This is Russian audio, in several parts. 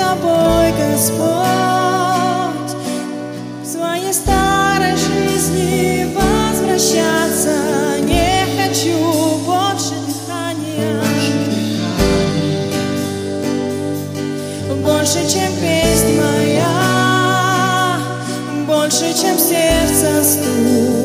тобой, Господь, в своей старой жизни возвращаться не хочу больше дыхания, больше, чем песнь моя, больше, чем сердце стук.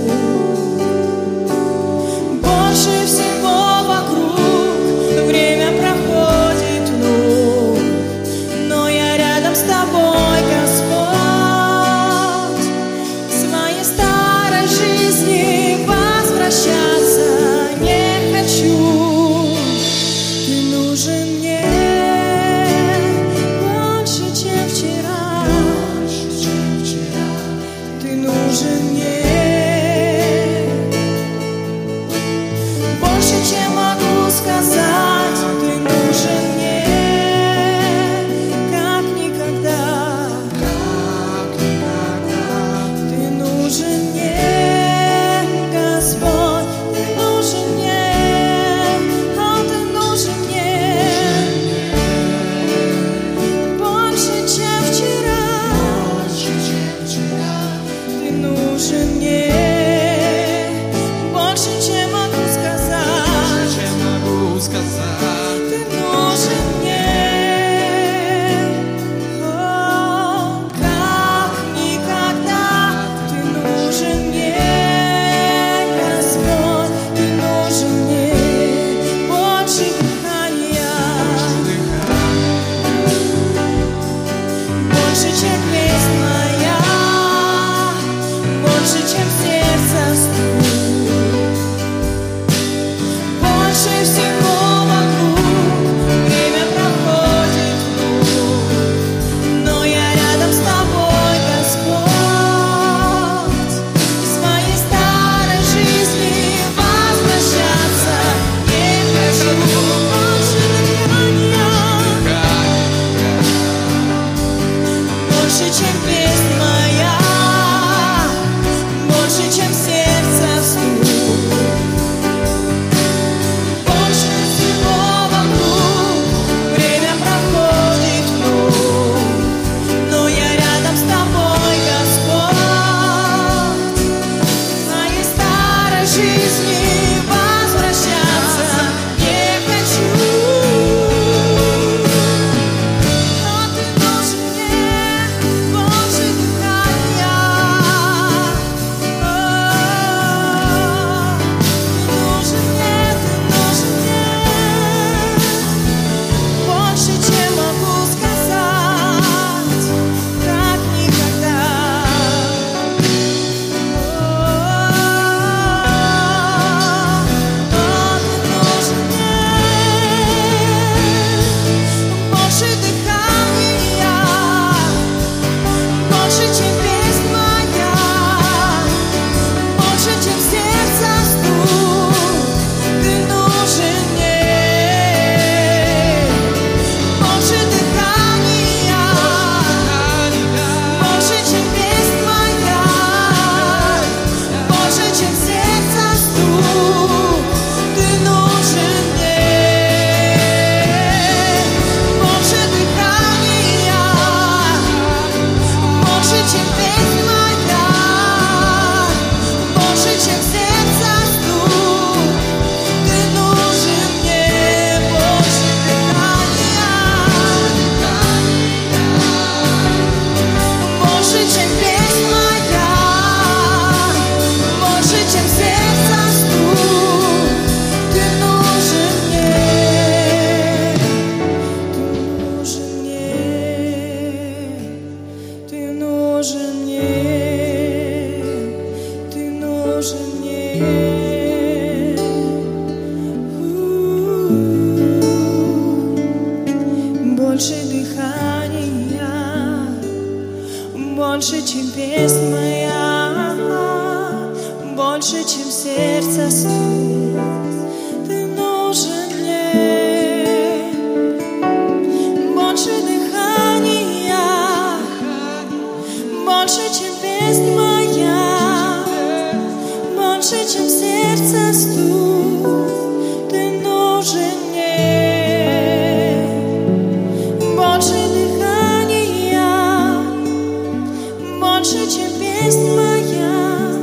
Больше, чем песня моя,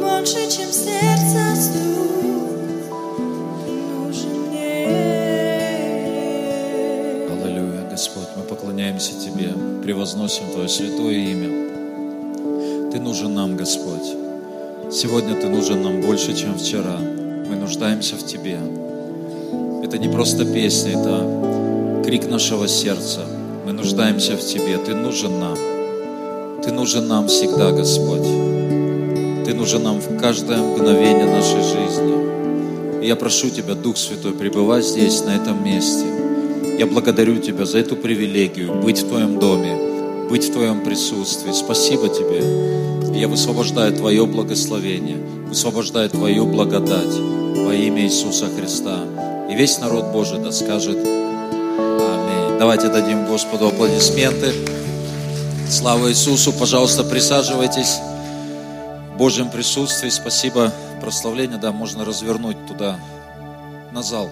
больше, чем сердце стук. Нужен мне. Аллилуйя, Господь, мы поклоняемся Тебе, превозносим Твое святое имя. Ты нужен нам, Господь. Сегодня Ты нужен нам больше, чем вчера. Мы нуждаемся в Тебе. Это не просто песня, это крик нашего сердца. Мы нуждаемся в Тебе. Ты нужен нам. Ты нужен нам всегда, Господь. Ты нужен нам в каждое мгновение нашей жизни. И я прошу Тебя, Дух Святой, пребывай здесь, на этом месте. Я благодарю Тебя за эту привилегию быть в Твоем доме, быть в Твоем присутствии. Спасибо Тебе. Я высвобождаю Твое благословение, высвобождаю Твою благодать во имя Иисуса Христа. И весь народ Божий да скажет Аминь. Давайте дадим Господу аплодисменты. Слава Иисусу. Пожалуйста, присаживайтесь в Божьем присутствии. Спасибо. Прославление, да, можно развернуть туда, на зал.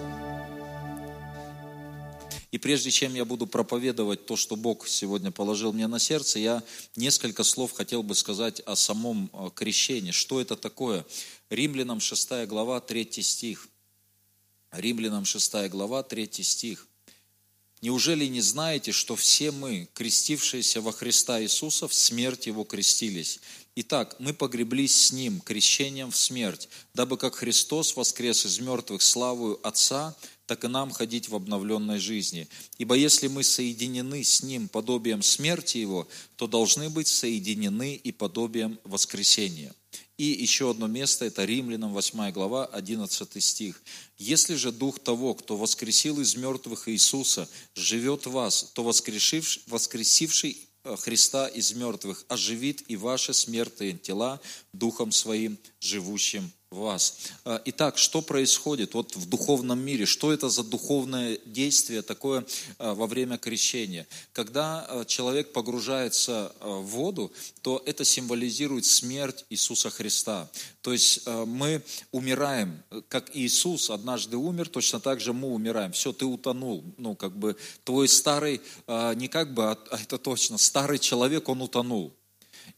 И прежде чем я буду проповедовать то, что Бог сегодня положил мне на сердце, я несколько слов хотел бы сказать о самом э, крещении. Что это такое? Римлянам 6 глава, 3 стих. Римлянам 6 глава, 3 стих. Неужели не знаете, что все мы, крестившиеся во Христа Иисуса, в смерть Его крестились? Итак, мы погреблись с Ним крещением в смерть, дабы как Христос воскрес из мертвых славою Отца, так и нам ходить в обновленной жизни. Ибо если мы соединены с Ним подобием смерти Его, то должны быть соединены и подобием воскресения. И еще одно место, это Римлянам 8 глава, 11 стих. «Если же Дух того, кто воскресил из мертвых Иисуса, живет в вас, то воскрешивший, воскресивший э, Христа из мертвых оживит и ваши смертные тела Духом Своим, живущим вас. Э, Итак, что происходит вот в духовном мире? Что это за духовное действие такое э, во время крещения? Когда э, человек погружается в воду, то это символизирует смерть Иисуса Христа. То есть мы умираем, как Иисус однажды умер, точно так же мы умираем. Все, ты утонул. Ну, как бы твой старый, не как бы, а это точно, старый человек, он утонул.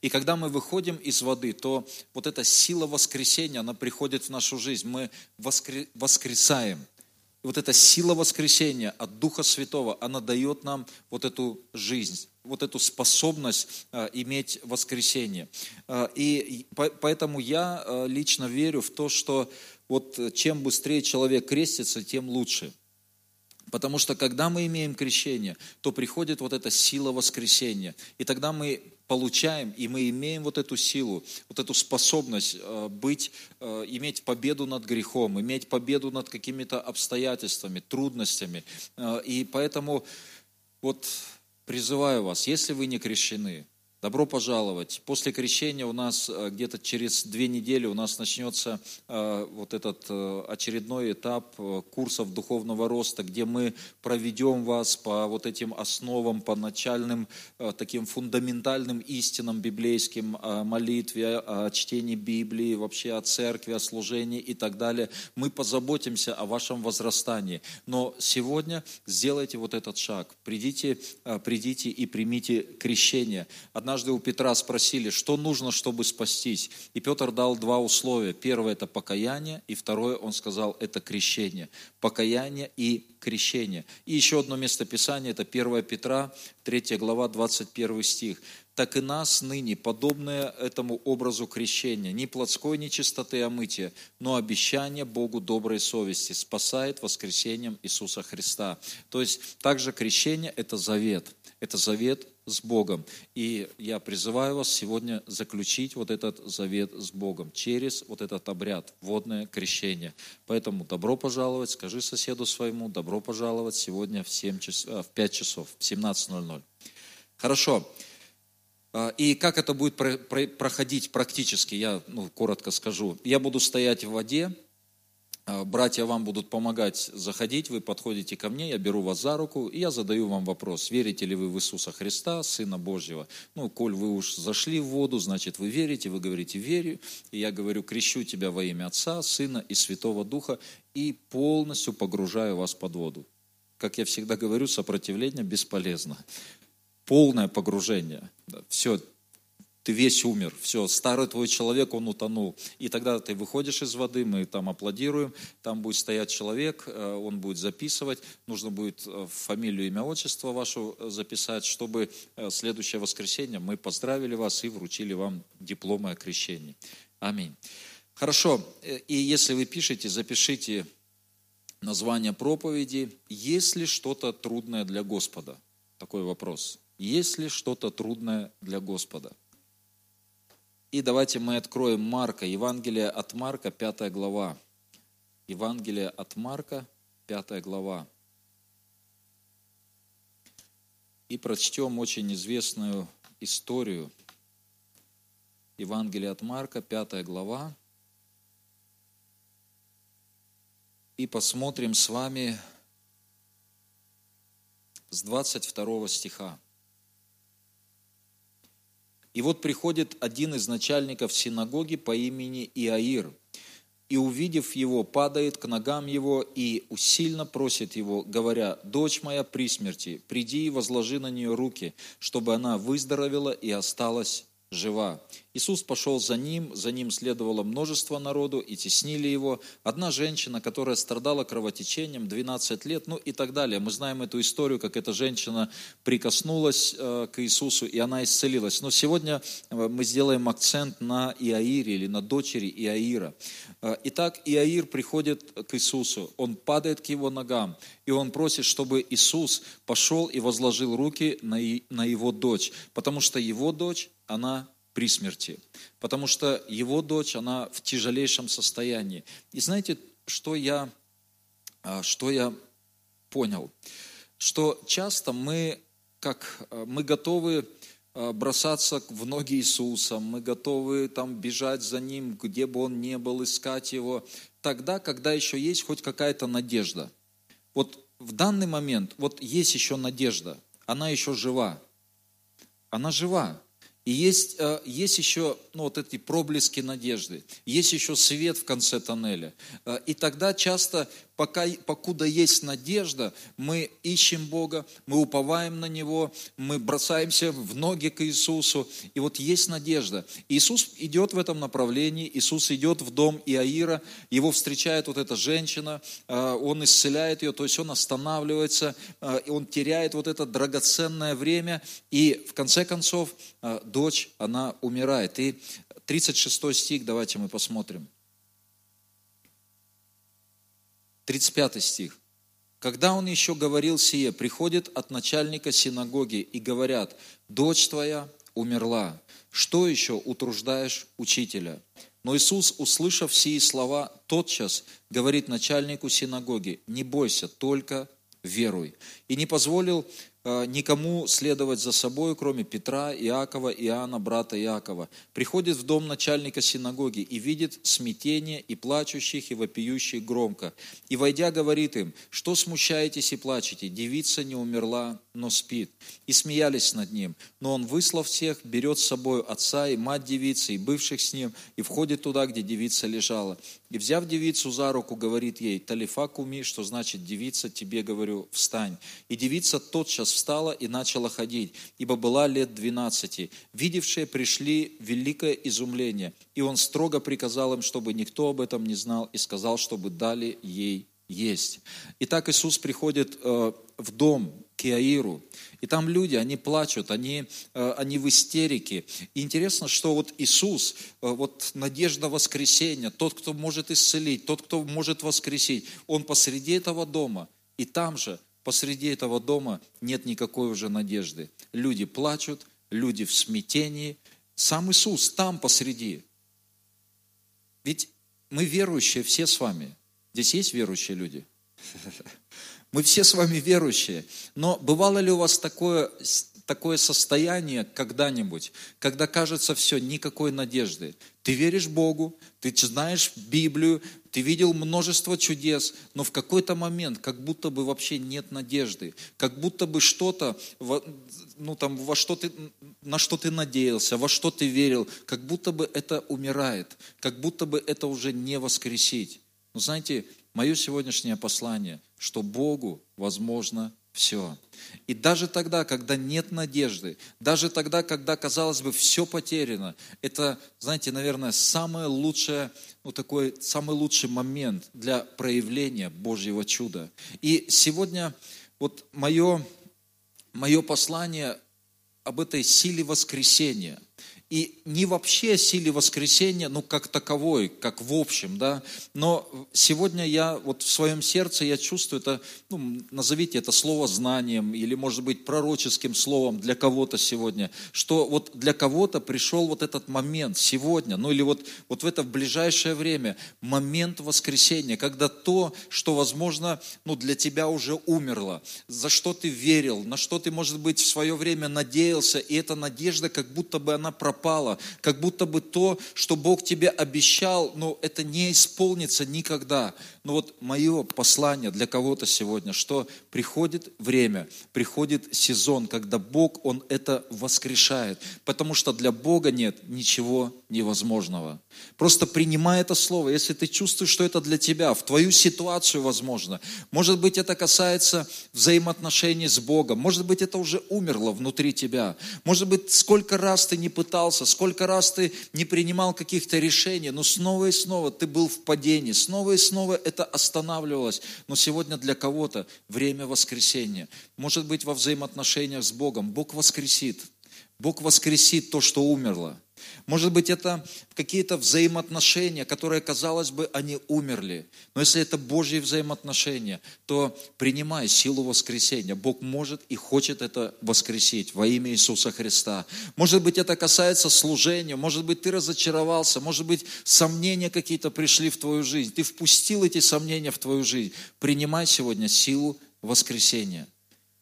И когда мы выходим из воды, то вот эта сила воскресения, она приходит в нашу жизнь. Мы воскре- воскресаем. И вот эта сила воскресения от Духа Святого, она дает нам вот эту жизнь, вот эту способность э, иметь воскресение. Э, и по- поэтому я э, лично верю в то, что вот чем быстрее человек крестится, тем лучше. Потому что когда мы имеем крещение, то приходит вот эта сила воскресения. И тогда мы получаем, и мы имеем вот эту силу, вот эту способность э, быть, э, иметь победу над грехом, иметь победу над какими-то обстоятельствами, трудностями. Э, И поэтому вот призываю вас, если вы не крещены, Добро пожаловать. После крещения у нас э, где-то через две недели у нас начнется э, вот этот э, очередной этап курсов духовного роста, где мы проведем вас по вот этим основам, по начальным таким фундаментальным истинам библейским, о молитве, о чтении Библии, вообще о церкви, о служении и так далее. Мы позаботимся о вашем возрастании. Но сегодня сделайте вот этот шаг. Придите, придите и примите крещение. Однажды у Петра спросили, что нужно, чтобы спастись. И Петр дал два условия. Первое – это покаяние, и второе, он сказал, это крещение. Покаяние и крещение. И еще одно место Писания – это 1 Петра, 3 глава, 21 стих. «Так и нас ныне, подобное этому образу крещения, ни плотской нечистоты омытия, но обещание Богу доброй совести спасает воскресением Иисуса Христа». То есть также крещение – это завет. Это завет с Богом. И я призываю вас сегодня заключить вот этот завет с Богом через вот этот обряд, водное крещение. Поэтому добро пожаловать, скажи соседу своему, добро пожаловать сегодня в, 7 час, в 5 часов, в 17.00. Хорошо. А, и как это будет проходить практически, я ну, коротко скажу. Я буду стоять в воде, братья вам будут помогать заходить, вы подходите ко мне, я беру вас за руку, и я задаю вам вопрос, верите ли вы в Иисуса Христа, Сына Божьего? Ну, коль вы уж зашли в воду, значит, вы верите, вы говорите, верю, и я говорю, крещу тебя во имя Отца, Сына и Святого Духа, и полностью погружаю вас под воду. Как я всегда говорю, сопротивление бесполезно полное погружение. Все, ты весь умер, все, старый твой человек, он утонул. И тогда ты выходишь из воды, мы там аплодируем, там будет стоять человек, э, он будет записывать, нужно будет э, фамилию, имя, отчество вашу э, записать, чтобы следующее воскресенье мы поздравили вас и вручили вам дипломы о крещении. Аминь. Хорошо, и если вы пишете, запишите название проповеди, есть ли что-то трудное для Господа? Такой вопрос. Есть ли что-то трудное для Господа? И давайте мы откроем Марка, Евангелие от Марка, 5 глава. Евангелие от Марка, 5 глава. И прочтем очень известную историю. Евангелие от Марка, 5 глава. И посмотрим с вами с 22 стиха. И вот приходит один из начальников синагоги по имени Иаир, и, увидев его, падает к ногам его и усильно просит его, говоря, «Дочь моя при смерти, приди и возложи на нее руки, чтобы она выздоровела и осталась жива. Иисус пошел за ним, за ним следовало множество народу, и теснили его. Одна женщина, которая страдала кровотечением 12 лет, ну и так далее. Мы знаем эту историю, как эта женщина прикоснулась э, к Иисусу, и она исцелилась. Но сегодня э, мы сделаем акцент на Иаире или на дочери Иаира. Э, итак, Иаир приходит к Иисусу, он падает к его ногам, и он просит, чтобы Иисус пошел и возложил руки на его дочь, потому что его дочь она при смерти, потому что его дочь, она в тяжелейшем состоянии. И знаете, что я, а, что я понял? Что часто мы, как а, мы готовы а, бросаться в ноги Иисуса, мы готовы там бежать за Ним, где бы Он ни был, искать Его, тогда, когда еще есть хоть какая-то надежда. Вот в данный момент, вот есть еще надежда, она еще жива. Она жива. И есть, э, есть еще ну, вот эти проблески надежды, есть еще свет в конце тоннеля. Э, и тогда часто пока, покуда есть надежда, мы ищем Бога, мы уповаем на Него, мы бросаемся в ноги к Иисусу, и вот есть надежда. Иисус идет в этом направлении, Иисус идет в дом Иаира, его встречает вот эта женщина, э, он исцеляет ее, то есть он останавливается, и он теряет вот это драгоценное время, и в конце концов э, дочь, она умирает. И 36 стих, давайте мы посмотрим. 35 стих. Когда он еще говорил сие, приходит от начальника синагоги и говорят, дочь твоя умерла, что еще утруждаешь учителя? Но Иисус, услышав сии слова, тотчас говорит начальнику синагоги, не бойся, только веруй. И не позволил никому следовать за собой, кроме Петра, Иакова, Иоанна, брата Иакова. Приходит в дом начальника синагоги и видит смятение и плачущих, и вопиющих громко. И, войдя, говорит им, что смущаетесь и плачете? Девица не умерла, но спит. И смеялись над ним. Но он, выслав всех, берет с собой отца и мать девицы, и бывших с ним, и входит туда, где девица лежала. И, взяв девицу за руку, говорит ей, «Талифа куми», что значит «девица, тебе говорю, встань». И девица тотчас встала и начала ходить, ибо была лет двенадцати. Видевшие пришли великое изумление, и он строго приказал им, чтобы никто об этом не знал, и сказал, чтобы дали ей есть. Итак, Иисус приходит э, в дом к Иаиру, и там люди, они плачут, они, э, они в истерике. И интересно, что вот Иисус, э, вот надежда воскресения, тот, кто может исцелить, тот, кто может воскресить, Он посреди этого дома, и там же посреди этого дома нет никакой уже надежды. Люди плачут, люди в смятении. Сам Иисус там посреди. Ведь мы верующие все с вами. Здесь есть верующие люди? Мы все с вами верующие. Но бывало ли у вас такое такое состояние когда-нибудь, когда кажется все, никакой надежды. Ты веришь Богу, ты знаешь Библию, ты видел множество чудес, но в какой-то момент как будто бы вообще нет надежды, как будто бы что-то, ну там, во что ты, на что ты надеялся, во что ты верил, как будто бы это умирает, как будто бы это уже не воскресить. Но знаете, мое сегодняшнее послание, что Богу возможно все. И даже тогда, когда нет надежды, даже тогда, когда, казалось бы, все потеряно, это, знаете, наверное, самое лучшее, ну, такой самый лучший момент для проявления Божьего чуда. И сегодня вот мое, мое послание об этой силе воскресения – и не вообще о силе воскресения, ну, как таковой, как в общем, да, но сегодня я вот в своем сердце, я чувствую это, ну, назовите это слово знанием или, может быть, пророческим словом для кого-то сегодня, что вот для кого-то пришел вот этот момент сегодня, ну, или вот, вот в это в ближайшее время, момент воскресения, когда то, что, возможно, ну, для тебя уже умерло, за что ты верил, на что ты, может быть, в свое время надеялся, и эта надежда, как будто бы она пропала, пропало, как будто бы то, что Бог тебе обещал, но это не исполнится никогда. Но вот мое послание для кого-то сегодня, что приходит время, приходит сезон, когда Бог, Он это воскрешает, потому что для Бога нет ничего невозможного. Просто принимай это слово, если ты чувствуешь, что это для тебя, в твою ситуацию возможно. Может быть, это касается взаимоотношений с Богом, может быть, это уже умерло внутри тебя. Может быть, сколько раз ты не пытался, сколько раз ты не принимал каких-то решений, но снова и снова ты был в падении, снова и снова это останавливалось. Но сегодня для кого-то время воскресения. Может быть, во взаимоотношениях с Богом. Бог воскресит. Бог воскресит то, что умерло. Может быть, это какие-то взаимоотношения, которые, казалось бы, они умерли. Но если это Божьи взаимоотношения, то принимай силу воскресения. Бог может и хочет это воскресить во имя Иисуса Христа. Может быть, это касается служения, может быть, ты разочаровался, может быть, сомнения какие-то пришли в твою жизнь. Ты впустил эти сомнения в твою жизнь. Принимай сегодня силу воскресения.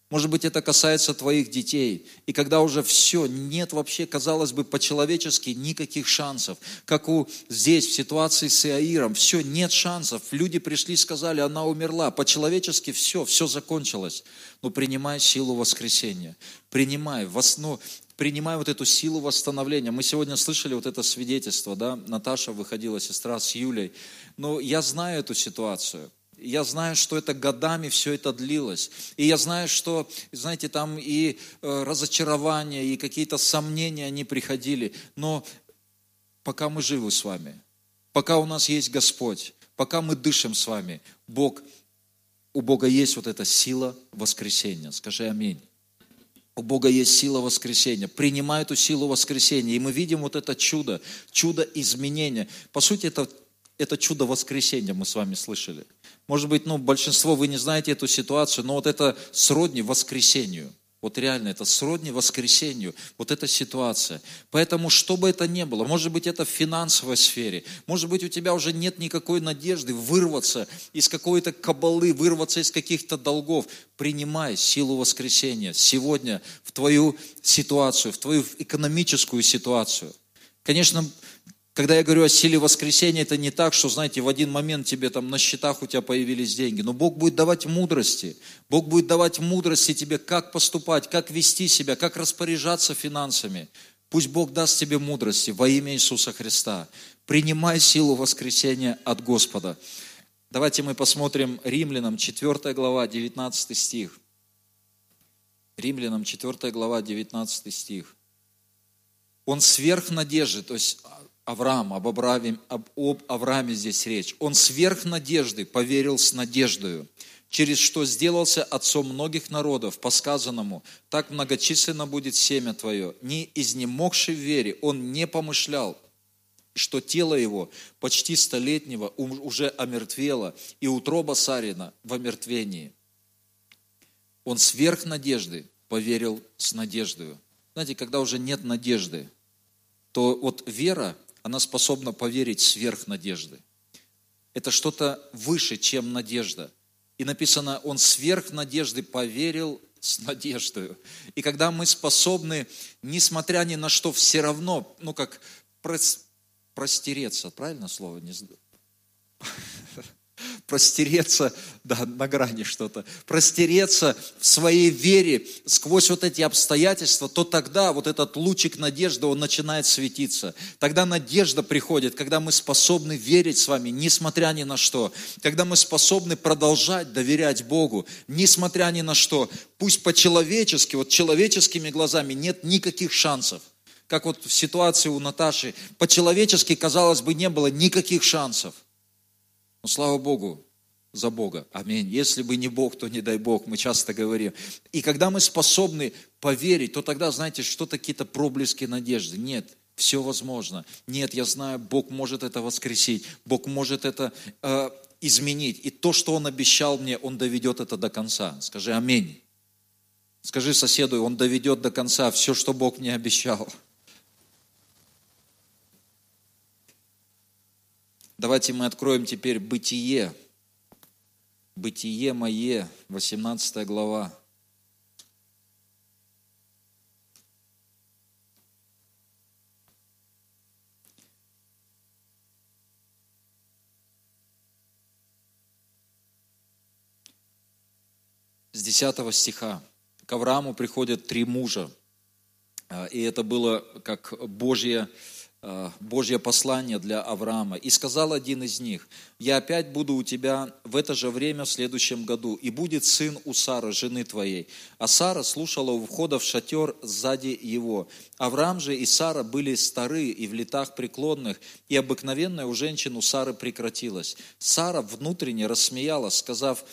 Может быть, это касается твоих детей. И когда уже все, нет вообще, казалось бы, по-человечески никаких шансов. Как у здесь, в ситуации с Иаиром, все, нет шансов. Люди пришли сказали, она умерла. По-человечески все, все закончилось. Но принимай силу воскресения. Принимай, вос, ну, принимай вот эту силу восстановления. Мы сегодня слышали вот это свидетельство, да, Наташа выходила, сестра с Юлей. Но я знаю эту ситуацию. Я знаю, что это годами все это длилось. И я знаю, что, знаете, там и э, разочарования, и какие-то сомнения, они приходили. Но пока мы живы с вами, пока у нас есть Господь, пока мы дышим с вами, Бог, у Бога есть вот эта сила воскресения. Скажи аминь. У Бога есть сила воскресения. Принимай эту силу воскресения. И мы видим вот это чудо, чудо изменения. По сути, это, это чудо воскресения мы с вами слышали. Может быть, ну, большинство вы не знаете эту ситуацию, но вот это сродни воскресению. Вот реально, это сродни воскресению, вот эта ситуация. Поэтому, что бы это ни было, может быть, это в финансовой сфере, может быть, у тебя уже нет никакой надежды вырваться из какой-то кабалы, вырваться из каких-то долгов. Принимай силу воскресения сегодня в твою ситуацию, в твою экономическую ситуацию. Конечно, когда я говорю о силе воскресения, это не так, что, знаете, в один момент тебе там на счетах у тебя появились деньги. Но Бог будет давать мудрости. Бог будет давать мудрости тебе, как поступать, как вести себя, как распоряжаться финансами. Пусть Бог даст тебе мудрости во имя Иисуса Христа. Принимай силу воскресения от Господа. Давайте мы посмотрим Римлянам 4 глава, 19 стих. Римлянам 4 глава, 19 стих. Он сверх надежды, то есть Авраам, об Аврааме, об, об Аврааме здесь речь. Он сверх надежды поверил с надеждою, через что сделался отцом многих народов, по сказанному, так многочисленно будет семя твое. Не изнемогший в вере, он не помышлял, что тело его почти столетнего уже омертвело, и утроба Сарина в омертвении. Он сверх надежды поверил с надеждой. Знаете, когда уже нет надежды, то вот вера, она способна поверить сверх надежды. Это что-то выше, чем надежда. И написано, он сверх надежды поверил с надеждой. И когда мы способны, несмотря ни на что, все равно, ну как простереться, правильно слово? Простереться, да, на грани что-то, простереться в своей вере сквозь вот эти обстоятельства, то тогда вот этот лучик надежды, он начинает светиться. Тогда надежда приходит, когда мы способны верить с вами, несмотря ни на что. Когда мы способны продолжать доверять Богу, несмотря ни на что. Пусть по-человечески, вот человеческими глазами нет никаких шансов как вот в ситуации у Наташи, по-человечески, казалось бы, не было никаких шансов. Но слава Богу за Бога. Аминь. Если бы не Бог, то не дай Бог, мы часто говорим. И когда мы способны поверить, то тогда, знаете, что-то какие-то проблески надежды. Нет, все возможно. Нет, я знаю, Бог может это воскресить, Бог может это э, изменить. И то, что Он обещал мне, Он доведет это до конца. Скажи аминь. Скажи соседу, Он доведет до конца все, что Бог мне обещал. Давайте мы откроем теперь Бытие. Бытие мое, 18 глава. С 10 стиха. К Аврааму приходят три мужа. А, и это было как Божье Э, Божье послание для Авраама. И сказал один из них, я опять буду у тебя в это же время в следующем году, и будет сын у Сары, жены твоей. А Сара слушала у входа в шатер сзади его. Авраам же и Сара были стары и в летах преклонных, и обыкновенная у женщин у Сары прекратилась. Сара внутренне рассмеялась, сказав,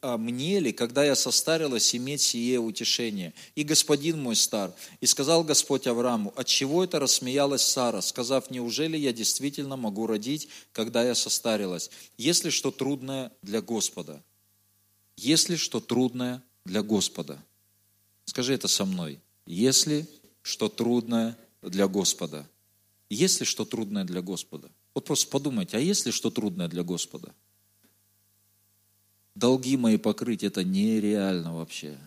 «А мне ли, когда я состарилась, иметь сие утешение? И господин мой стар. И сказал Господь Аврааму, от чего это рассмеялась Сара? Сказав, неужели я действительно могу родить, когда я состарилась? Если что трудное для Господа. Если что трудное для Господа. Скажи это со мной. Если что трудное для Господа. Если что трудное для Господа. Вот просто подумайте, а если что трудное для Господа? Долги мои покрыть, это нереально вообще.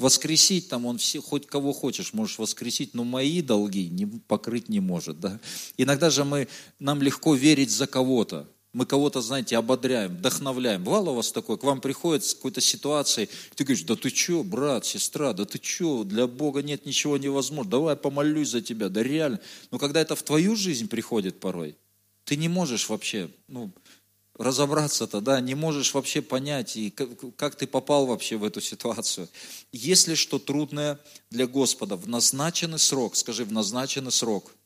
Воскресить там он все, хоть кого хочешь, можешь воскресить, но мои долги не, покрыть не может. Да? Иногда же мы, нам легко верить за кого-то. Мы кого-то, знаете, ободряем, вдохновляем. Бывало у вас такое, к вам приходит с какой-то ситуацией, ты говоришь, да ты что, брат, сестра, да ты что, для Бога нет ничего невозможного, давай помолюсь за тебя, да реально. Но когда это в твою жизнь приходит порой, ты не можешь вообще, ну, разобраться-то, да, не можешь вообще понять, и как, как ты попал вообще в эту ситуацию. Если что трудное для Господа, в назначенный срок, скажи, в назначенный срок –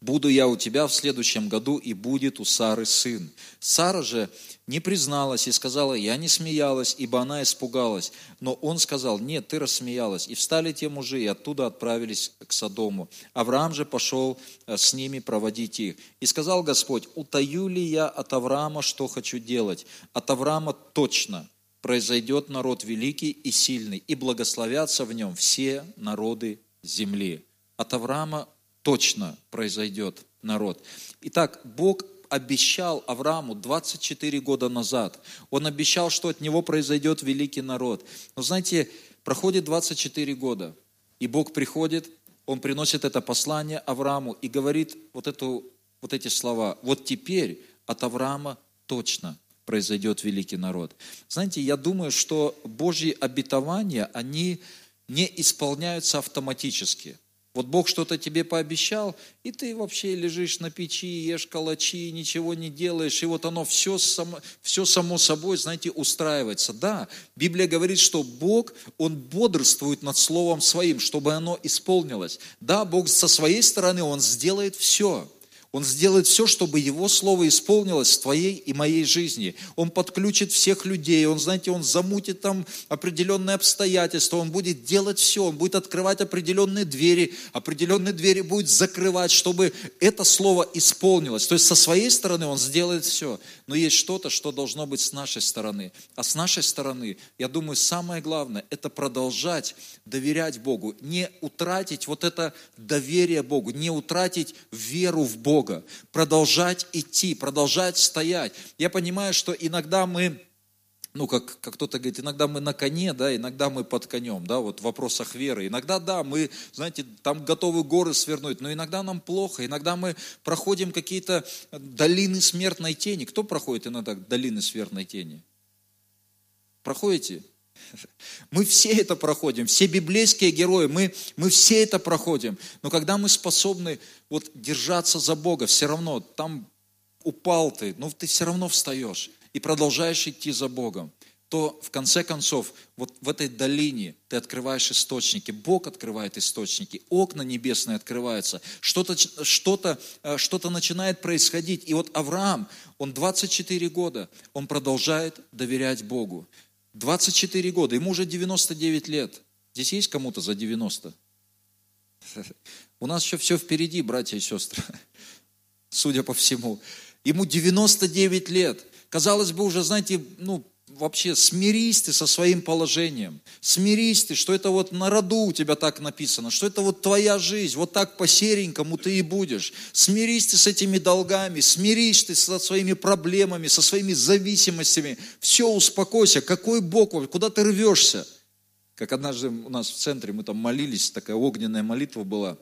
буду я у тебя в следующем году, и будет у Сары сын. Сара же не призналась и сказала, я не смеялась, ибо она испугалась. Но он сказал, нет, ты рассмеялась. И встали те мужи, и оттуда отправились к Содому. Авраам же пошел э, с ними проводить их. И сказал Господь, утаю ли я от Авраама, что хочу делать? От Авраама точно произойдет народ великий и сильный, и благословятся в нем все народы земли. От Авраама точно произойдет народ. Итак, Бог обещал Аврааму 24 года назад. Он обещал, что от него произойдет великий народ. Но знаете, проходит 24 года, и Бог приходит, он приносит это послание Аврааму и говорит вот, эту, вот эти слова. Вот теперь от Авраама точно произойдет великий народ. Знаете, я думаю, что Божьи обетования, они не исполняются автоматически – вот Бог что-то тебе пообещал, и ты вообще лежишь на печи, ешь калачи, ничего не делаешь, и вот оно все само, все само собой, знаете, устраивается. Да, Библия говорит, что Бог, Он бодрствует над Словом Своим, чтобы оно исполнилось. Да, Бог со своей стороны, Он сделает все. Он сделает все, чтобы Его Слово исполнилось в твоей и моей жизни. Он подключит всех людей, Он, знаете, Он замутит там определенные обстоятельства, Он будет делать все, Он будет открывать определенные двери, определенные двери будет закрывать, чтобы это Слово исполнилось. То есть со своей стороны Он сделает все, но есть что-то, что должно быть с нашей стороны. А с нашей стороны, я думаю, самое главное, это продолжать доверять Богу, не утратить вот это доверие Богу, не утратить веру в Бога, продолжать идти, продолжать стоять. Я понимаю, что иногда мы ну, как, как кто-то говорит, иногда мы на коне, да, иногда мы под конем, да, вот в вопросах веры. Иногда, да, мы, знаете, там готовы горы свернуть, но иногда нам плохо, иногда мы проходим какие-то долины смертной тени. Кто проходит иногда долины смертной тени? Проходите? Мы все это проходим, все библейские герои, мы, мы все это проходим. Но когда мы способны вот держаться за Бога, все равно там упал ты, но ты все равно встаешь и продолжаешь идти за Богом, то в конце концов вот в этой долине ты открываешь источники, Бог открывает источники, окна небесные открываются, что-то что -то, э, что -то начинает происходить. И вот Авраам, он 24 года, он продолжает доверять Богу. 24 года, ему уже 99 лет. Здесь есть кому-то за 90? У нас еще все впереди, братья и сестры, судя по всему. Ему 99 лет. Казалось бы, уже, знаете, ну, вообще смирись ты со своим положением. Смирись ты, что это вот на роду у тебя так написано, что это вот твоя жизнь, вот так по-серенькому ты и будешь. Смирись ты с этими долгами, смирись ты со своими проблемами, со своими зависимостями. Все, успокойся. Какой Бог, куда ты рвешься? Как однажды у нас в центре мы там молились, такая огненная молитва была.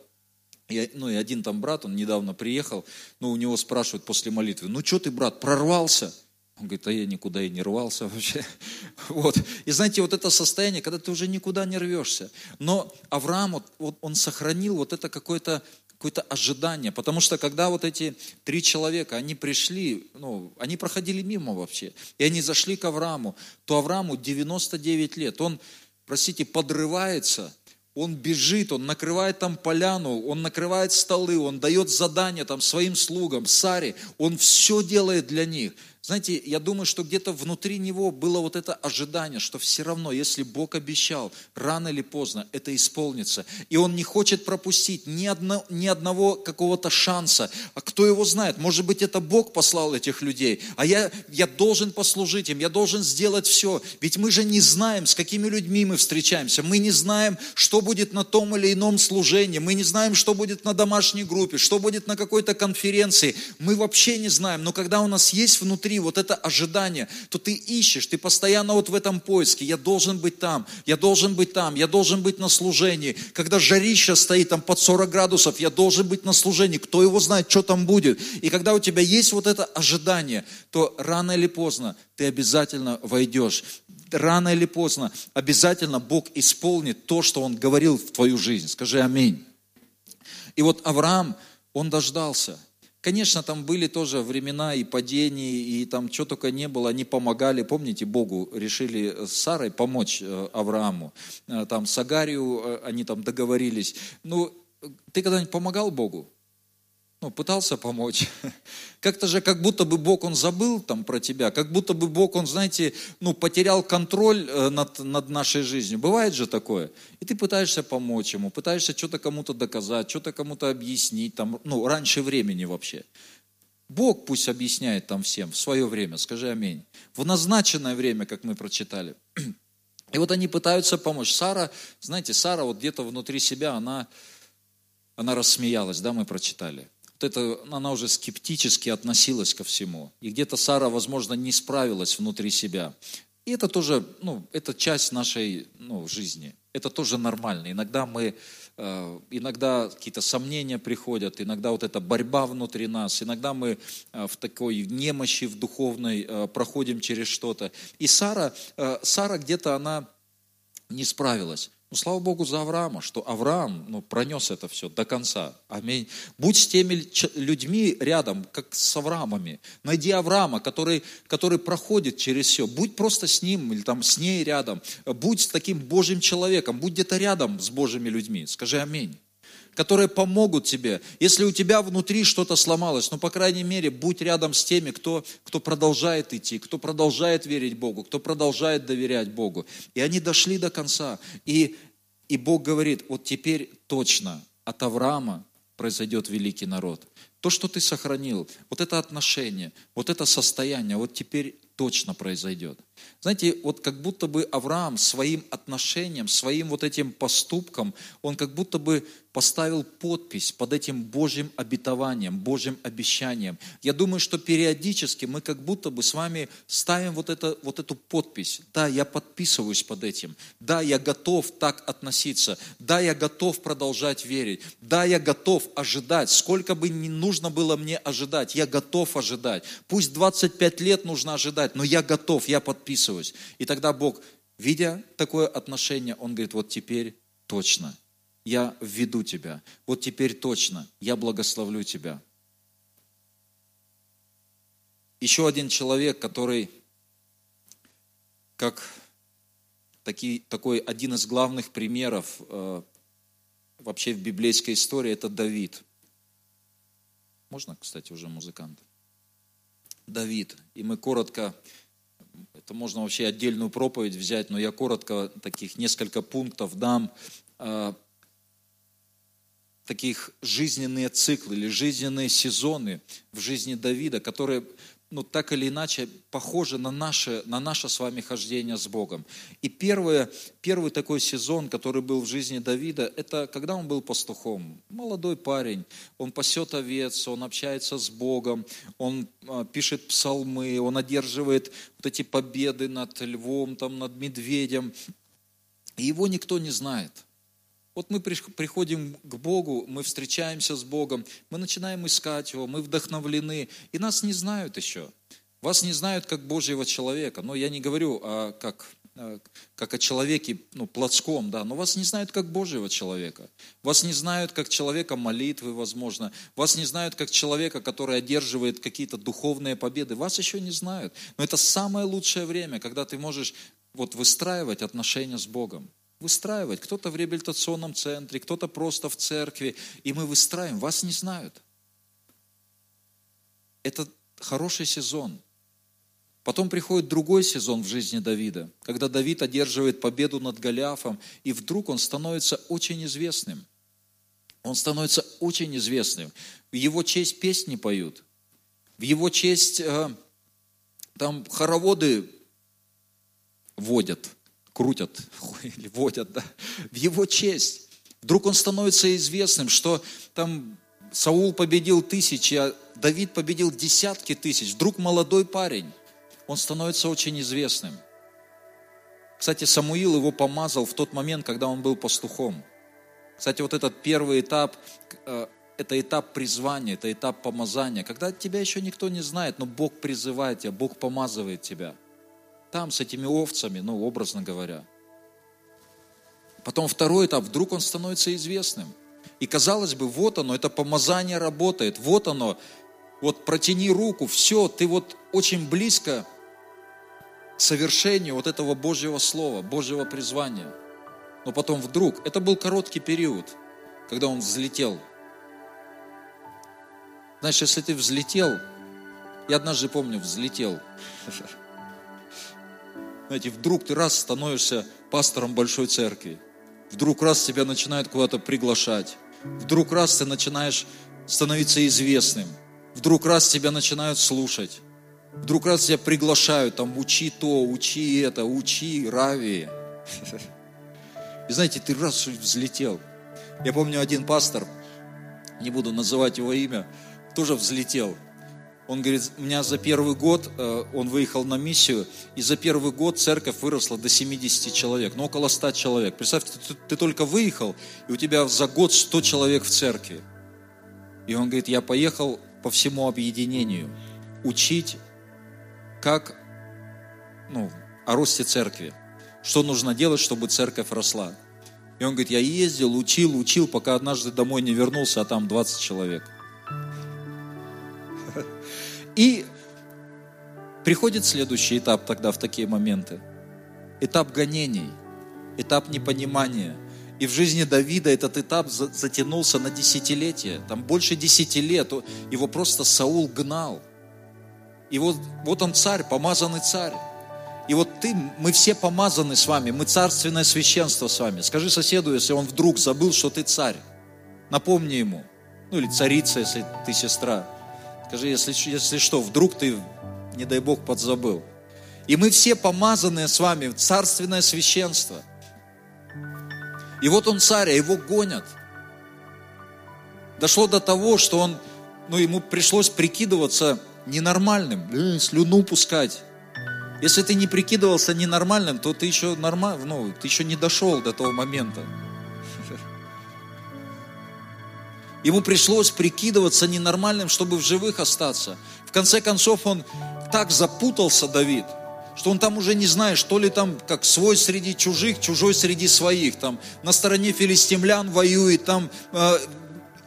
Я, ну и один там брат, он недавно приехал, ну у него спрашивают после молитвы, ну что ты, брат, прорвался? Он говорит, а я никуда и не рвался вообще. Вот. И знаете, вот это состояние, когда ты уже никуда не рвешься. Но Авраам, вот, вот он сохранил вот это какое-то какое-то ожидание, потому что когда вот эти три человека, они пришли, ну, они проходили мимо вообще, и они зашли к Аврааму, то Аврааму 99 лет, он, простите, подрывается, он бежит, он накрывает там поляну, он накрывает столы, он дает задания там своим слугам, Саре, он все делает для них – знаете, я думаю, что где-то внутри него было вот это ожидание, что все равно, если Бог обещал, рано или поздно это исполнится. И он не хочет пропустить ни, одно, ни одного какого-то шанса. А кто его знает? Может быть, это Бог послал этих людей, а я, я должен послужить им, я должен сделать все. Ведь мы же не знаем, с какими людьми мы встречаемся. Мы не знаем, что будет на том или ином служении. Мы не знаем, что будет на домашней группе, что будет на какой-то конференции. Мы вообще не знаем. Но когда у нас есть внутри внутри вот это ожидание, то ты ищешь, ты постоянно вот в этом поиске. Я должен быть там, я должен быть там, я должен быть на служении. Когда жарища стоит там под 40 градусов, я должен быть на служении. Кто его знает, что там будет. И когда у тебя есть вот это ожидание, то рано или поздно ты обязательно войдешь. Рано или поздно обязательно Бог исполнит то, что Он говорил в твою жизнь. Скажи аминь. И вот Авраам, он дождался – Конечно, там были тоже времена и падений, и там что только не было, они помогали, помните, Богу решили с Сарой помочь э, Аврааму, э, там с Агарию э, они там договорились. Ну, ты когда-нибудь помогал Богу? Ну, пытался помочь. Как-то же, как будто бы Бог, Он забыл там про тебя, как будто бы Бог, Он, знаете, ну, потерял контроль э, над, над нашей жизнью. Бывает же такое. И ты пытаешься помочь Ему, пытаешься что-то кому-то доказать, что-то кому-то объяснить, там, ну, раньше времени вообще. Бог пусть объясняет там всем в свое время, скажи аминь. В назначенное время, как мы прочитали. И вот они пытаются помочь. Сара, знаете, Сара вот где-то внутри себя, она, она рассмеялась, да, мы прочитали это, она уже скептически относилась ко всему. И где-то Сара, возможно, не справилась внутри себя. И это тоже, ну, это часть нашей ну, жизни. Это тоже нормально. Иногда мы, э, иногда какие-то сомнения приходят, иногда вот эта борьба внутри нас, иногда мы э, в такой немощи, в духовной э, проходим через что-то. И Сара, Сара где-то она не справилась. Ну, слава Богу за Авраама, что Авраам ну, пронес это все до конца. Аминь. Будь с теми людьми рядом, как с Авраамами. Найди Авраама, который, который проходит через все. Будь просто с ним или там с ней рядом. Будь с таким Божьим человеком. Будь где-то рядом с Божьими людьми. Скажи аминь. Которые помогут тебе. Если у тебя внутри что-то сломалось, ну, по крайней мере, будь рядом с теми, кто, кто продолжает идти, кто продолжает верить Богу, кто продолжает доверять Богу. И они дошли до конца. И, и Бог говорит, вот теперь точно от Авраама произойдет великий народ. То, что ты сохранил, вот это отношение, вот это состояние, вот теперь точно произойдет. Знаете, вот как будто бы Авраам своим отношением, своим вот этим поступком, он как будто бы поставил подпись под этим Божьим обетованием, Божьим обещанием. Я думаю, что периодически мы как будто бы с вами ставим вот, это, вот эту подпись. Да, я подписываюсь под этим. Да, я готов так относиться. Да, я готов продолжать верить. Да, я готов ожидать. Сколько бы ни нужно было мне ожидать, я готов ожидать. Пусть 25 лет нужно ожидать, но я готов, я подписываюсь. И тогда Бог, видя такое отношение, Он говорит, вот теперь точно – я введу тебя. Вот теперь точно, я благословлю тебя. Еще один человек, который, как таки, такой один из главных примеров э, вообще в библейской истории, это Давид. Можно, кстати, уже музыкант? Давид. И мы коротко, это можно вообще отдельную проповедь взять, но я коротко таких несколько пунктов дам. Э, таких жизненные циклы или жизненные сезоны в жизни Давида, которые ну, так или иначе похожи на наше, на наше с вами хождение с Богом. И первое, первый такой сезон, который был в жизни Давида, это когда он был пастухом. Молодой парень, он пасет овец, он общается с Богом, он а, пишет псалмы, он одерживает вот эти победы над львом, там, над медведем. И его никто не знает – вот мы приходим к Богу, мы встречаемся с Богом, мы начинаем искать Его, мы вдохновлены, и нас не знают еще. Вас не знают как Божьего человека. Но я не говорю а как, а, как о человеке ну, плотском, да, но вас не знают как Божьего человека. Вас не знают как человека молитвы, возможно. Вас не знают как человека, который одерживает какие-то духовные победы. Вас еще не знают. Но это самое лучшее время, когда ты можешь вот выстраивать отношения с Богом выстраивать. Кто-то в реабилитационном центре, кто-то просто в церкви. И мы выстраиваем. Вас не знают. Это хороший сезон. Потом приходит другой сезон в жизни Давида, когда Давид одерживает победу над Голиафом, и вдруг он становится очень известным. Он становится очень известным. В его честь песни поют. В его честь э, там хороводы водят – крутят или водят да, в его честь. Вдруг он становится известным, что там Саул победил тысячи, а Давид победил десятки тысяч. Вдруг молодой парень, он становится очень известным. Кстати, Самуил его помазал в тот момент, когда он был пастухом. Кстати, вот этот первый этап, э, это этап призвания, это этап помазания, когда тебя еще никто не знает, но Бог призывает тебя, Бог помазывает тебя – там с этими овцами, ну, образно говоря. Потом второй этап, вдруг он становится известным. И казалось бы, вот оно, это помазание работает, вот оно, вот протяни руку, все, ты вот очень близко к совершению вот этого Божьего Слова, Божьего призвания. Но потом вдруг, это был короткий период, когда он взлетел. Знаешь, если ты взлетел, я однажды помню, взлетел, знаете, вдруг ты раз становишься пастором большой церкви, вдруг раз тебя начинают куда-то приглашать, вдруг раз ты начинаешь становиться известным, вдруг раз тебя начинают слушать, вдруг раз тебя приглашают, там, учи то, учи это, учи, рави. И знаете, ты раз взлетел. Я помню один пастор, не буду называть его имя, тоже взлетел. Он говорит, у меня за первый год, э, он выехал на миссию, и за первый год церковь выросла до 70 человек, ну около 100 человек. Представьте, ты, ты только выехал, и у тебя за год 100 человек в церкви. И он говорит, я поехал по всему объединению учить, как, ну, о росте церкви. Что нужно делать, чтобы церковь росла. И он говорит, я ездил, учил, учил, пока однажды домой не вернулся, а там 20 человек. И приходит следующий этап тогда в такие моменты. Этап гонений, этап непонимания, И в жизни Давида этот этап затянулся на десятилетия. Там больше десяти лет. Его просто Саул гнал. И вот, вот он царь, помазанный царь. И вот ты, мы все помазаны с вами, мы царственное священство с вами. Скажи соседу, если он вдруг забыл, что ты царь. Напомни ему. Ну или царица, если ты сестра. Скажи, если, если что, вдруг ты, не дай Бог, подзабыл. И мы все помазанные с вами в царственное священство. И вот он царь, а его гонят. Дошло до того, что он, ну, ему пришлось прикидываться ненормальным, слюну пускать. Если ты не прикидывался ненормальным, то ты еще нормаль, ну, ты еще не дошел до того момента. Ему пришлось прикидываться ненормальным, чтобы в живых остаться. В конце концов, он так запутался, Давид, что он там уже не знает, что ли там как свой среди чужих, чужой среди своих. Там на стороне филистимлян воюет, там э,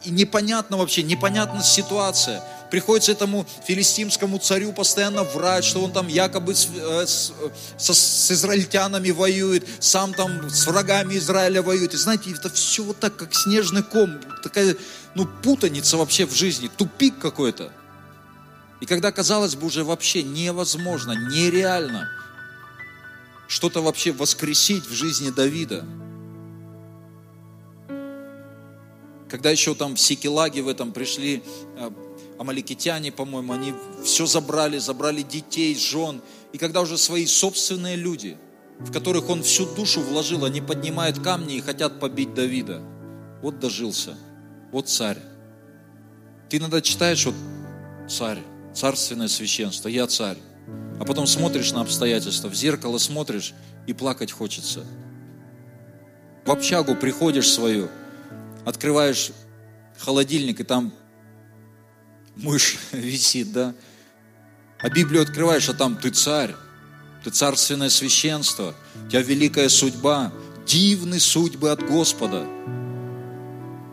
непонятно вообще, непонятна ситуация. Приходится этому филистимскому царю постоянно врать, что он там якобы с, э, с, с, израильтянами воюет, сам там с врагами Израиля воюет. И знаете, это все вот так, как снежный ком, такая, ну, путаница вообще в жизни, тупик какой-то. И когда, казалось бы, уже вообще невозможно, нереально что-то вообще воскресить в жизни Давида, когда еще там в Сикелаге в этом пришли э, амаликитяне, по-моему, они все забрали, забрали детей, жен. И когда уже свои собственные люди, в которых он всю душу вложил, они поднимают камни и хотят побить Давида. Вот дожился, вот царь. Ты иногда читаешь, вот царь, царственное священство, я царь. А потом смотришь на обстоятельства, в зеркало смотришь и плакать хочется. В общагу приходишь свою, открываешь холодильник, и там мышь висит, да? А Библию открываешь, а там ты царь, ты царственное священство, у тебя великая судьба, дивны судьбы от Господа.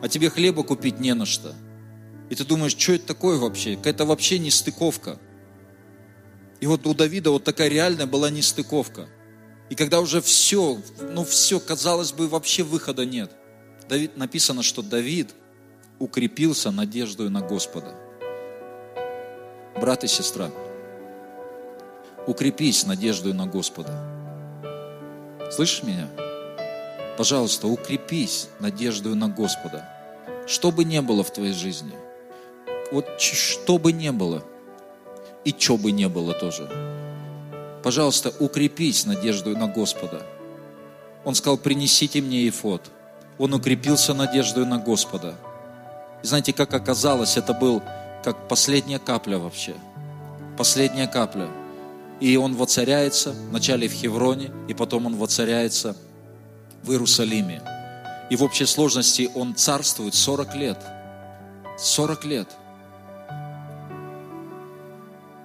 А тебе хлеба купить не на что. И ты думаешь, что это такое вообще? Какая-то вообще нестыковка. И вот у Давида вот такая реальная была нестыковка. И когда уже все, ну все, казалось бы, вообще выхода нет. Давид, написано, что Давид укрепился надеждой на Господа брат и сестра, укрепись надеждой на Господа. Слышишь меня? Пожалуйста, укрепись надеждой на Господа. Что бы ни было в твоей жизни, вот что бы ни было, и что бы ни было тоже, пожалуйста, укрепись надеждой на Господа. Он сказал, принесите мне ефот. Он укрепился надеждой на Господа. И знаете, как оказалось, это был как последняя капля вообще. Последняя капля. И он воцаряется вначале в Хевроне, и потом он воцаряется в Иерусалиме. И в общей сложности он царствует 40 лет. 40 лет.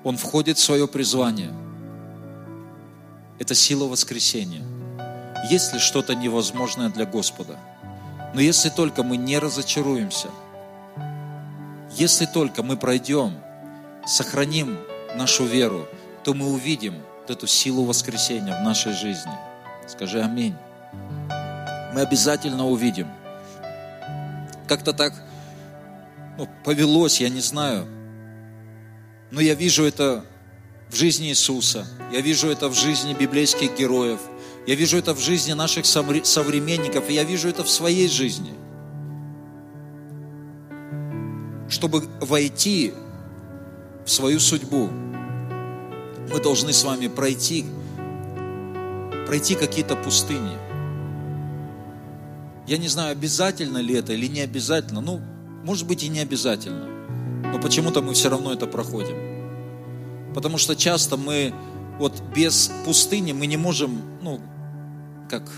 Он входит в свое призвание. Это сила воскресения. Есть ли что-то невозможное для Господа? Но если только мы не разочаруемся – если только мы пройдем, сохраним нашу веру, то мы увидим эту силу воскресения в нашей жизни. Скажи аминь. Мы обязательно увидим. Как-то так ну, повелось, я не знаю. Но я вижу это в жизни Иисуса. Я вижу это в жизни библейских героев. Я вижу это в жизни наших современников. И я вижу это в своей жизни – чтобы войти в свою судьбу, мы должны с вами пройти, пройти какие-то пустыни. Я не знаю, обязательно ли это или не обязательно. Ну, может быть и не обязательно. Но почему-то мы все равно это проходим. Потому что часто мы вот без пустыни мы не можем, ну, как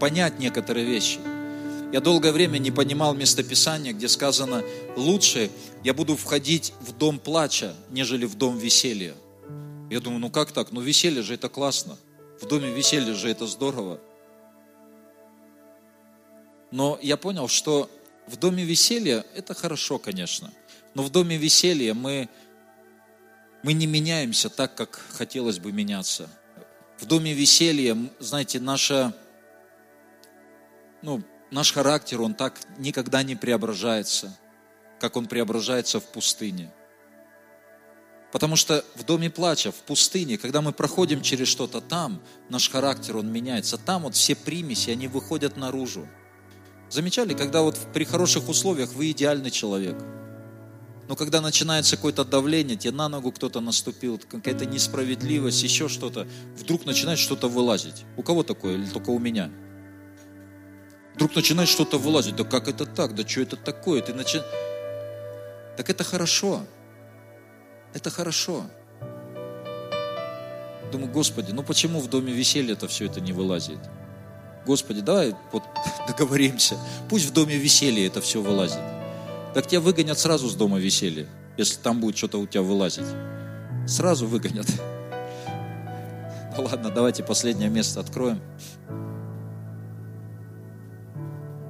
понять некоторые вещи. Я долгое время не понимал местописания, где сказано, лучше я буду входить в дом плача, нежели в дом веселья. Я думаю, ну как так? Ну веселье же это классно. В доме веселья же это здорово. Но я понял, что в доме веселья это хорошо, конечно. Но в доме веселья мы, мы не меняемся так, как хотелось бы меняться. В доме веселья, знаете, наша ну, наш характер, он так никогда не преображается, как он преображается в пустыне. Потому что в доме плача, в пустыне, когда мы проходим через что-то там, наш характер, он меняется. Там вот все примеси, они выходят наружу. Замечали, когда вот при хороших условиях вы идеальный человек. Но когда начинается какое-то давление, тебе на ногу кто-то наступил, какая-то несправедливость, еще что-то, вдруг начинает что-то вылазить. У кого такое или только у меня? Вдруг начинает что-то вылазить. Да как это так? Да что это такое? Ты начи... Так это хорошо. Это хорошо. Думаю, Господи, ну почему в доме веселья-то все это не вылазит? Господи, давай вот договоримся. Пусть в доме веселья это все вылазит. Так тебя выгонят сразу с дома веселья, если там будет что-то у тебя вылазить. Сразу выгонят. Ну ладно, давайте последнее место откроем.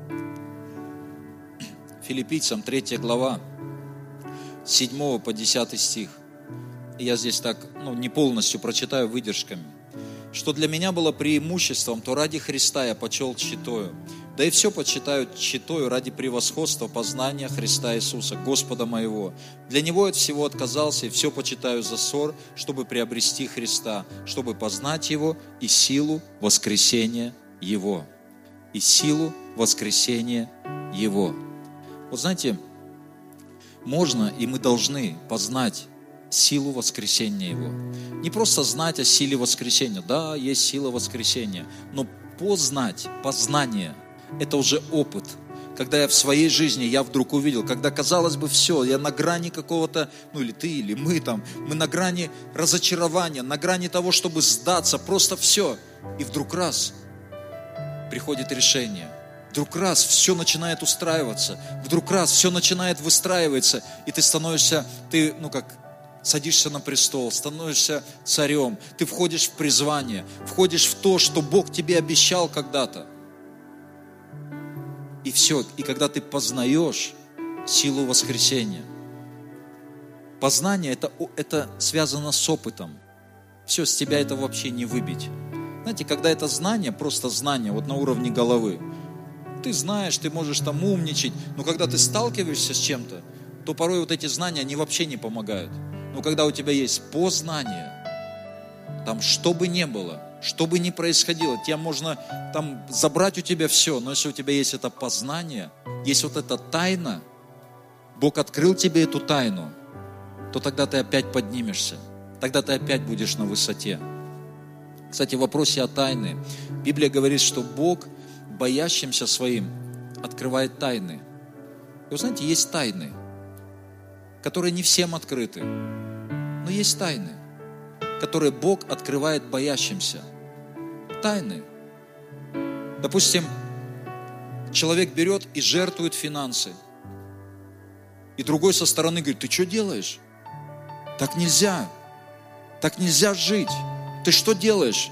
Филиппийцам 3 глава, 7 по 10 стих. Я здесь так, ну, не полностью прочитаю выдержками. Что для меня было преимуществом, то ради Христа я почел читою. Да и все почитают читою ради превосходства познания Христа Иисуса, Господа моего. Для Него от всего отказался, и все почитаю за ссор, чтобы приобрести Христа, чтобы познать Его и силу воскресения Его. И силу воскресения Его. Вот знаете, можно и мы должны познать силу воскресения Его. Не просто знать о силе воскресения. Да, есть сила воскресения. Но познать, познание – это уже опыт. Когда я в своей жизни, я вдруг увидел, когда казалось бы все, я на грани какого-то, ну или ты, или мы там, мы на грани разочарования, на грани того, чтобы сдаться, просто все. И вдруг раз приходит решение – Вдруг раз все начинает устраиваться, вдруг раз все начинает выстраиваться, и ты становишься, ты, ну как, садишься на престол, становишься царем, ты входишь в призвание, входишь в то, что Бог тебе обещал когда-то. И все, и когда ты познаешь силу воскресения, познание это, это связано с опытом. Все, с тебя это вообще не выбить. Знаете, когда это знание, просто знание, вот на уровне головы, ты знаешь, ты можешь там умничать, но когда ты сталкиваешься с чем-то, то порой вот эти знания, они вообще не помогают. Но когда у тебя есть познание, там что бы ни было, что бы ни происходило, тебе можно там забрать у тебя все, но если у тебя есть это познание, есть вот эта тайна, Бог открыл тебе эту тайну, то тогда ты опять поднимешься, тогда ты опять будешь на высоте. Кстати, в вопросе о тайне, Библия говорит, что Бог – боящимся своим открывает тайны. И вы знаете, есть тайны, которые не всем открыты, но есть тайны, которые Бог открывает боящимся. Тайны. Допустим, человек берет и жертвует финансы. И другой со стороны говорит, ты что делаешь? Так нельзя. Так нельзя жить. Ты что делаешь?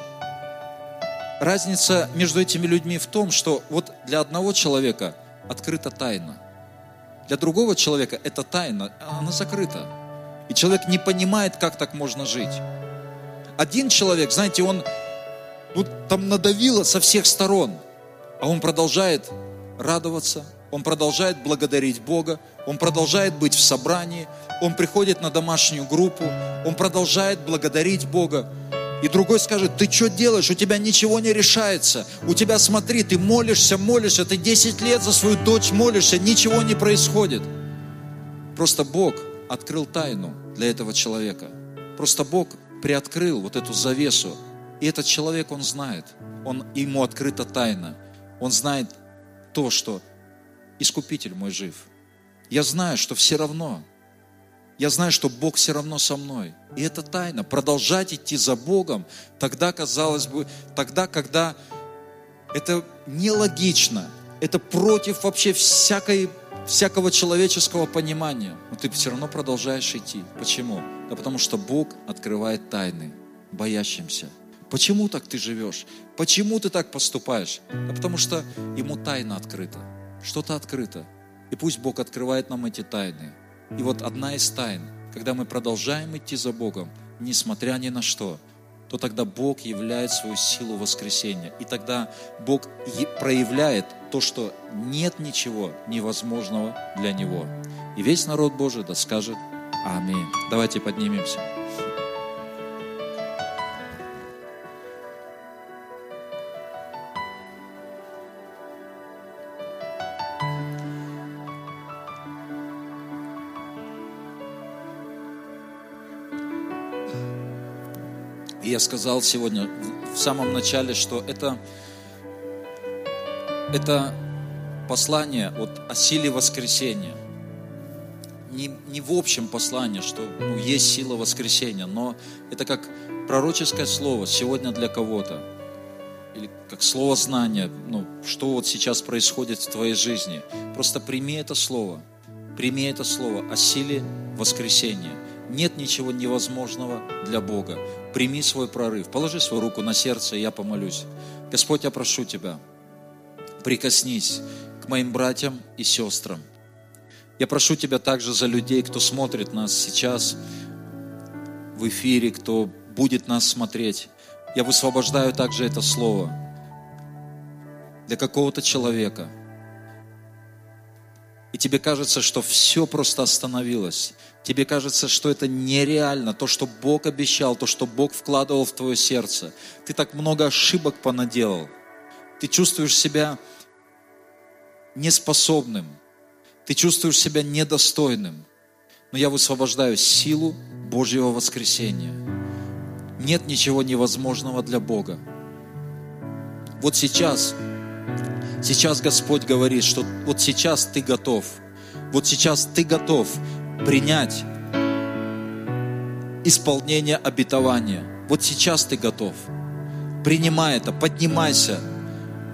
разница между этими людьми в том, что вот для одного человека открыта тайна, для другого человека эта тайна, она закрыта. И человек не понимает, как так можно жить. Один человек, знаете, он ну, там надавило со всех сторон, а он продолжает радоваться, он продолжает благодарить Бога, он продолжает быть в собрании, он приходит на домашнюю группу, он продолжает благодарить Бога. И другой скажет, ты что делаешь, у тебя ничего не решается. У тебя, смотри, ты молишься, молишься, ты 10 лет за свою дочь молишься, ничего не происходит. Просто Бог открыл тайну для этого человека. Просто Бог приоткрыл вот эту завесу. И этот человек, он знает, он, ему открыта тайна. Он знает то, что Искупитель мой жив. Я знаю, что все равно я знаю, что Бог все равно со мной. И это тайна. Продолжать идти за Богом, тогда, казалось бы, тогда, когда это нелогично, это против вообще всякой, всякого человеческого понимания. Но ты все равно продолжаешь идти. Почему? Да потому что Бог открывает тайны боящимся. Почему так ты живешь? Почему ты так поступаешь? Да потому что ему тайна открыта. Что-то открыто. И пусть Бог открывает нам эти тайны. И вот одна из тайн, когда мы продолжаем идти за Богом, несмотря ни на что, то тогда Бог являет свою силу воскресения. И тогда Бог проявляет то, что нет ничего невозможного для Него. И весь народ Божий да скажет Аминь. Давайте поднимемся. И я сказал сегодня в самом начале, что это, это послание вот о силе воскресения. Не, не в общем послании, что ну, есть сила воскресения, но это как пророческое слово сегодня для кого-то. Или как слово знания, ну, что вот сейчас происходит в твоей жизни. Просто прими это слово. Прими это слово о силе воскресения. Нет ничего невозможного для Бога. Прими свой прорыв. Положи свою руку на сердце, и я помолюсь. Господь, я прошу Тебя, прикоснись к моим братьям и сестрам. Я прошу Тебя также за людей, кто смотрит нас сейчас в эфире, кто будет нас смотреть. Я высвобождаю также это слово для какого-то человека. И тебе кажется, что все просто остановилось. Тебе кажется, что это нереально, то, что Бог обещал, то, что Бог вкладывал в твое сердце. Ты так много ошибок понаделал. Ты чувствуешь себя неспособным. Ты чувствуешь себя недостойным. Но я высвобождаю силу Божьего воскресения. Нет ничего невозможного для Бога. Вот сейчас, сейчас Господь говорит, что вот сейчас ты готов. Вот сейчас ты готов принять исполнение обетования. Вот сейчас ты готов. Принимай это, поднимайся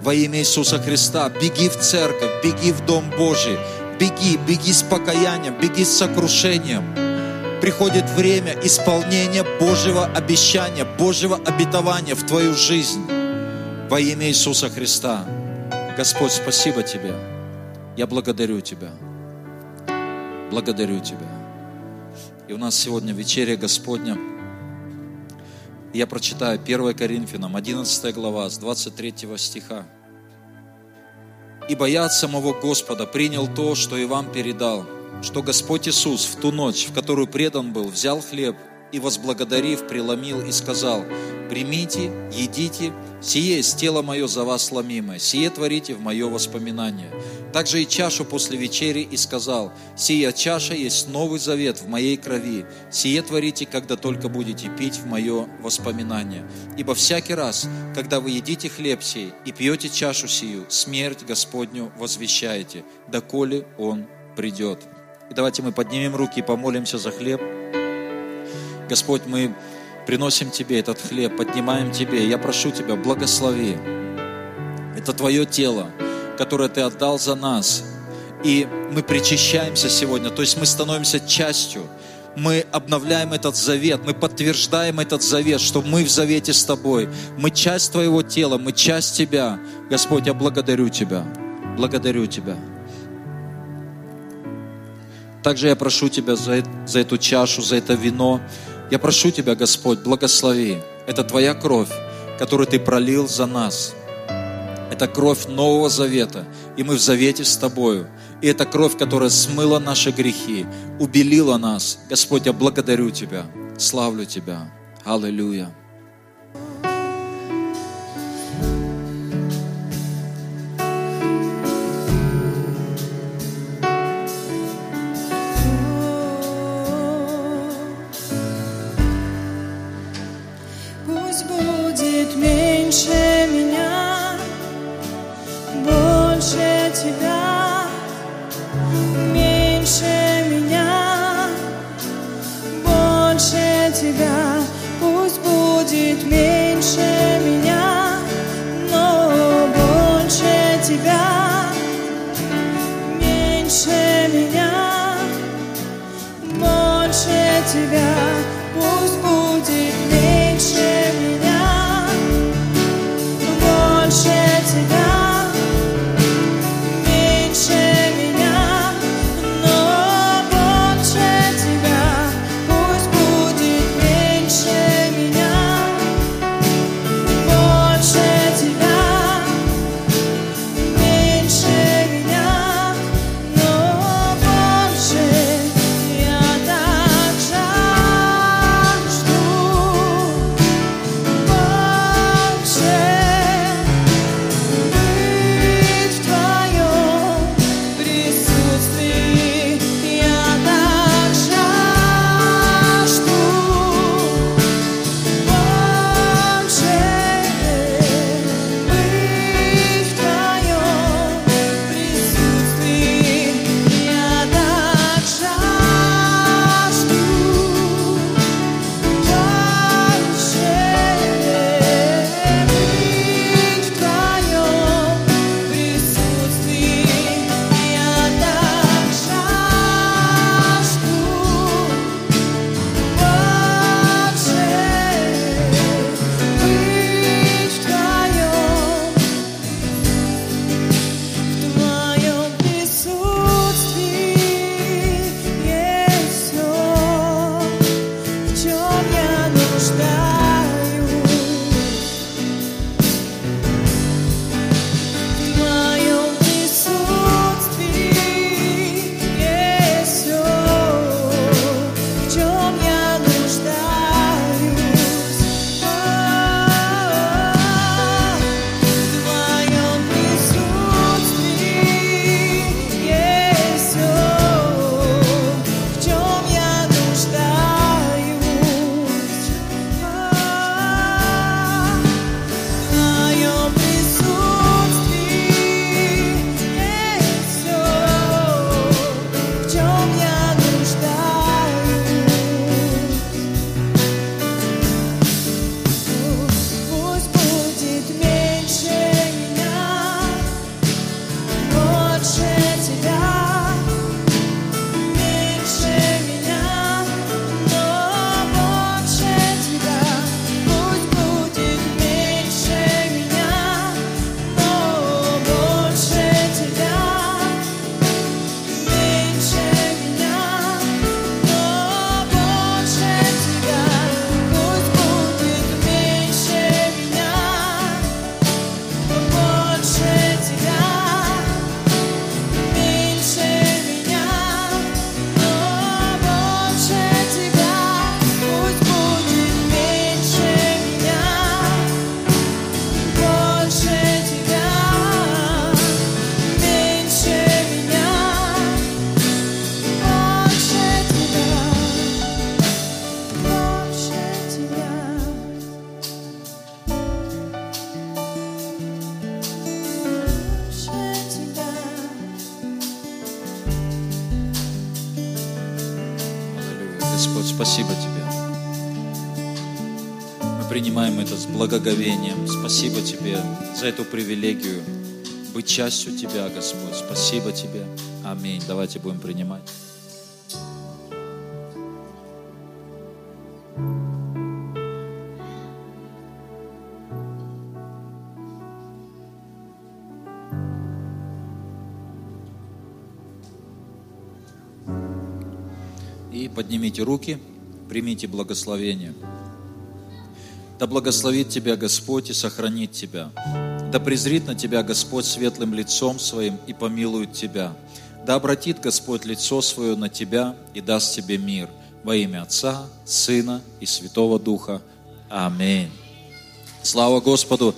во имя Иисуса Христа. Беги в церковь, беги в Дом Божий. Беги, беги с покаянием, беги с сокрушением. Приходит время исполнения Божьего обещания, Божьего обетования в твою жизнь во имя Иисуса Христа. Господь, спасибо Тебе. Я благодарю Тебя. Благодарю Тебя. И у нас сегодня вечеря Господня. Я прочитаю 1 Коринфянам, 11 глава, с 23 стиха. «Ибо я от самого Господа принял то, что и вам передал, что Господь Иисус в ту ночь, в которую предан был, взял хлеб и, возблагодарив, преломил и сказал, «Примите, едите, сие есть тело мое за вас сломимое, сие творите в мое воспоминание». Также и чашу после вечери и сказал, «Сия чаша есть новый завет в моей крови, сие творите, когда только будете пить в мое воспоминание. Ибо всякий раз, когда вы едите хлеб сей и пьете чашу сию, смерть Господню возвещаете, доколе Он придет». И давайте мы поднимем руки и помолимся за хлеб. Господь, мы приносим Тебе этот хлеб, поднимаем Тебе. Я прошу Тебя, благослови. Это Твое тело, которое Ты отдал за нас. И мы причащаемся сегодня, то есть мы становимся частью. Мы обновляем этот завет, мы подтверждаем этот завет, что мы в завете с Тобой. Мы часть Твоего тела, мы часть Тебя. Господь, я благодарю Тебя. Благодарю Тебя. Также я прошу Тебя за, за эту чашу, за это вино. Я прошу Тебя, Господь, благослови. Это Твоя кровь, которую Ты пролил за нас. Это кровь Нового Завета, и мы в завете с Тобою. И это кровь, которая смыла наши грехи, убелила нас. Господь, я благодарю Тебя, славлю Тебя. Аллилуйя. Благоговением. Спасибо Тебе за эту привилегию быть частью Тебя, Господь. Спасибо Тебе. Аминь. Давайте будем принимать. И поднимите руки, примите благословение. Да благословит тебя Господь и сохранит тебя. Да презрит на тебя Господь светлым лицом своим и помилует тебя. Да обратит Господь лицо свое на тебя и даст тебе мир. Во имя Отца, Сына и Святого Духа. Аминь. Слава Господу!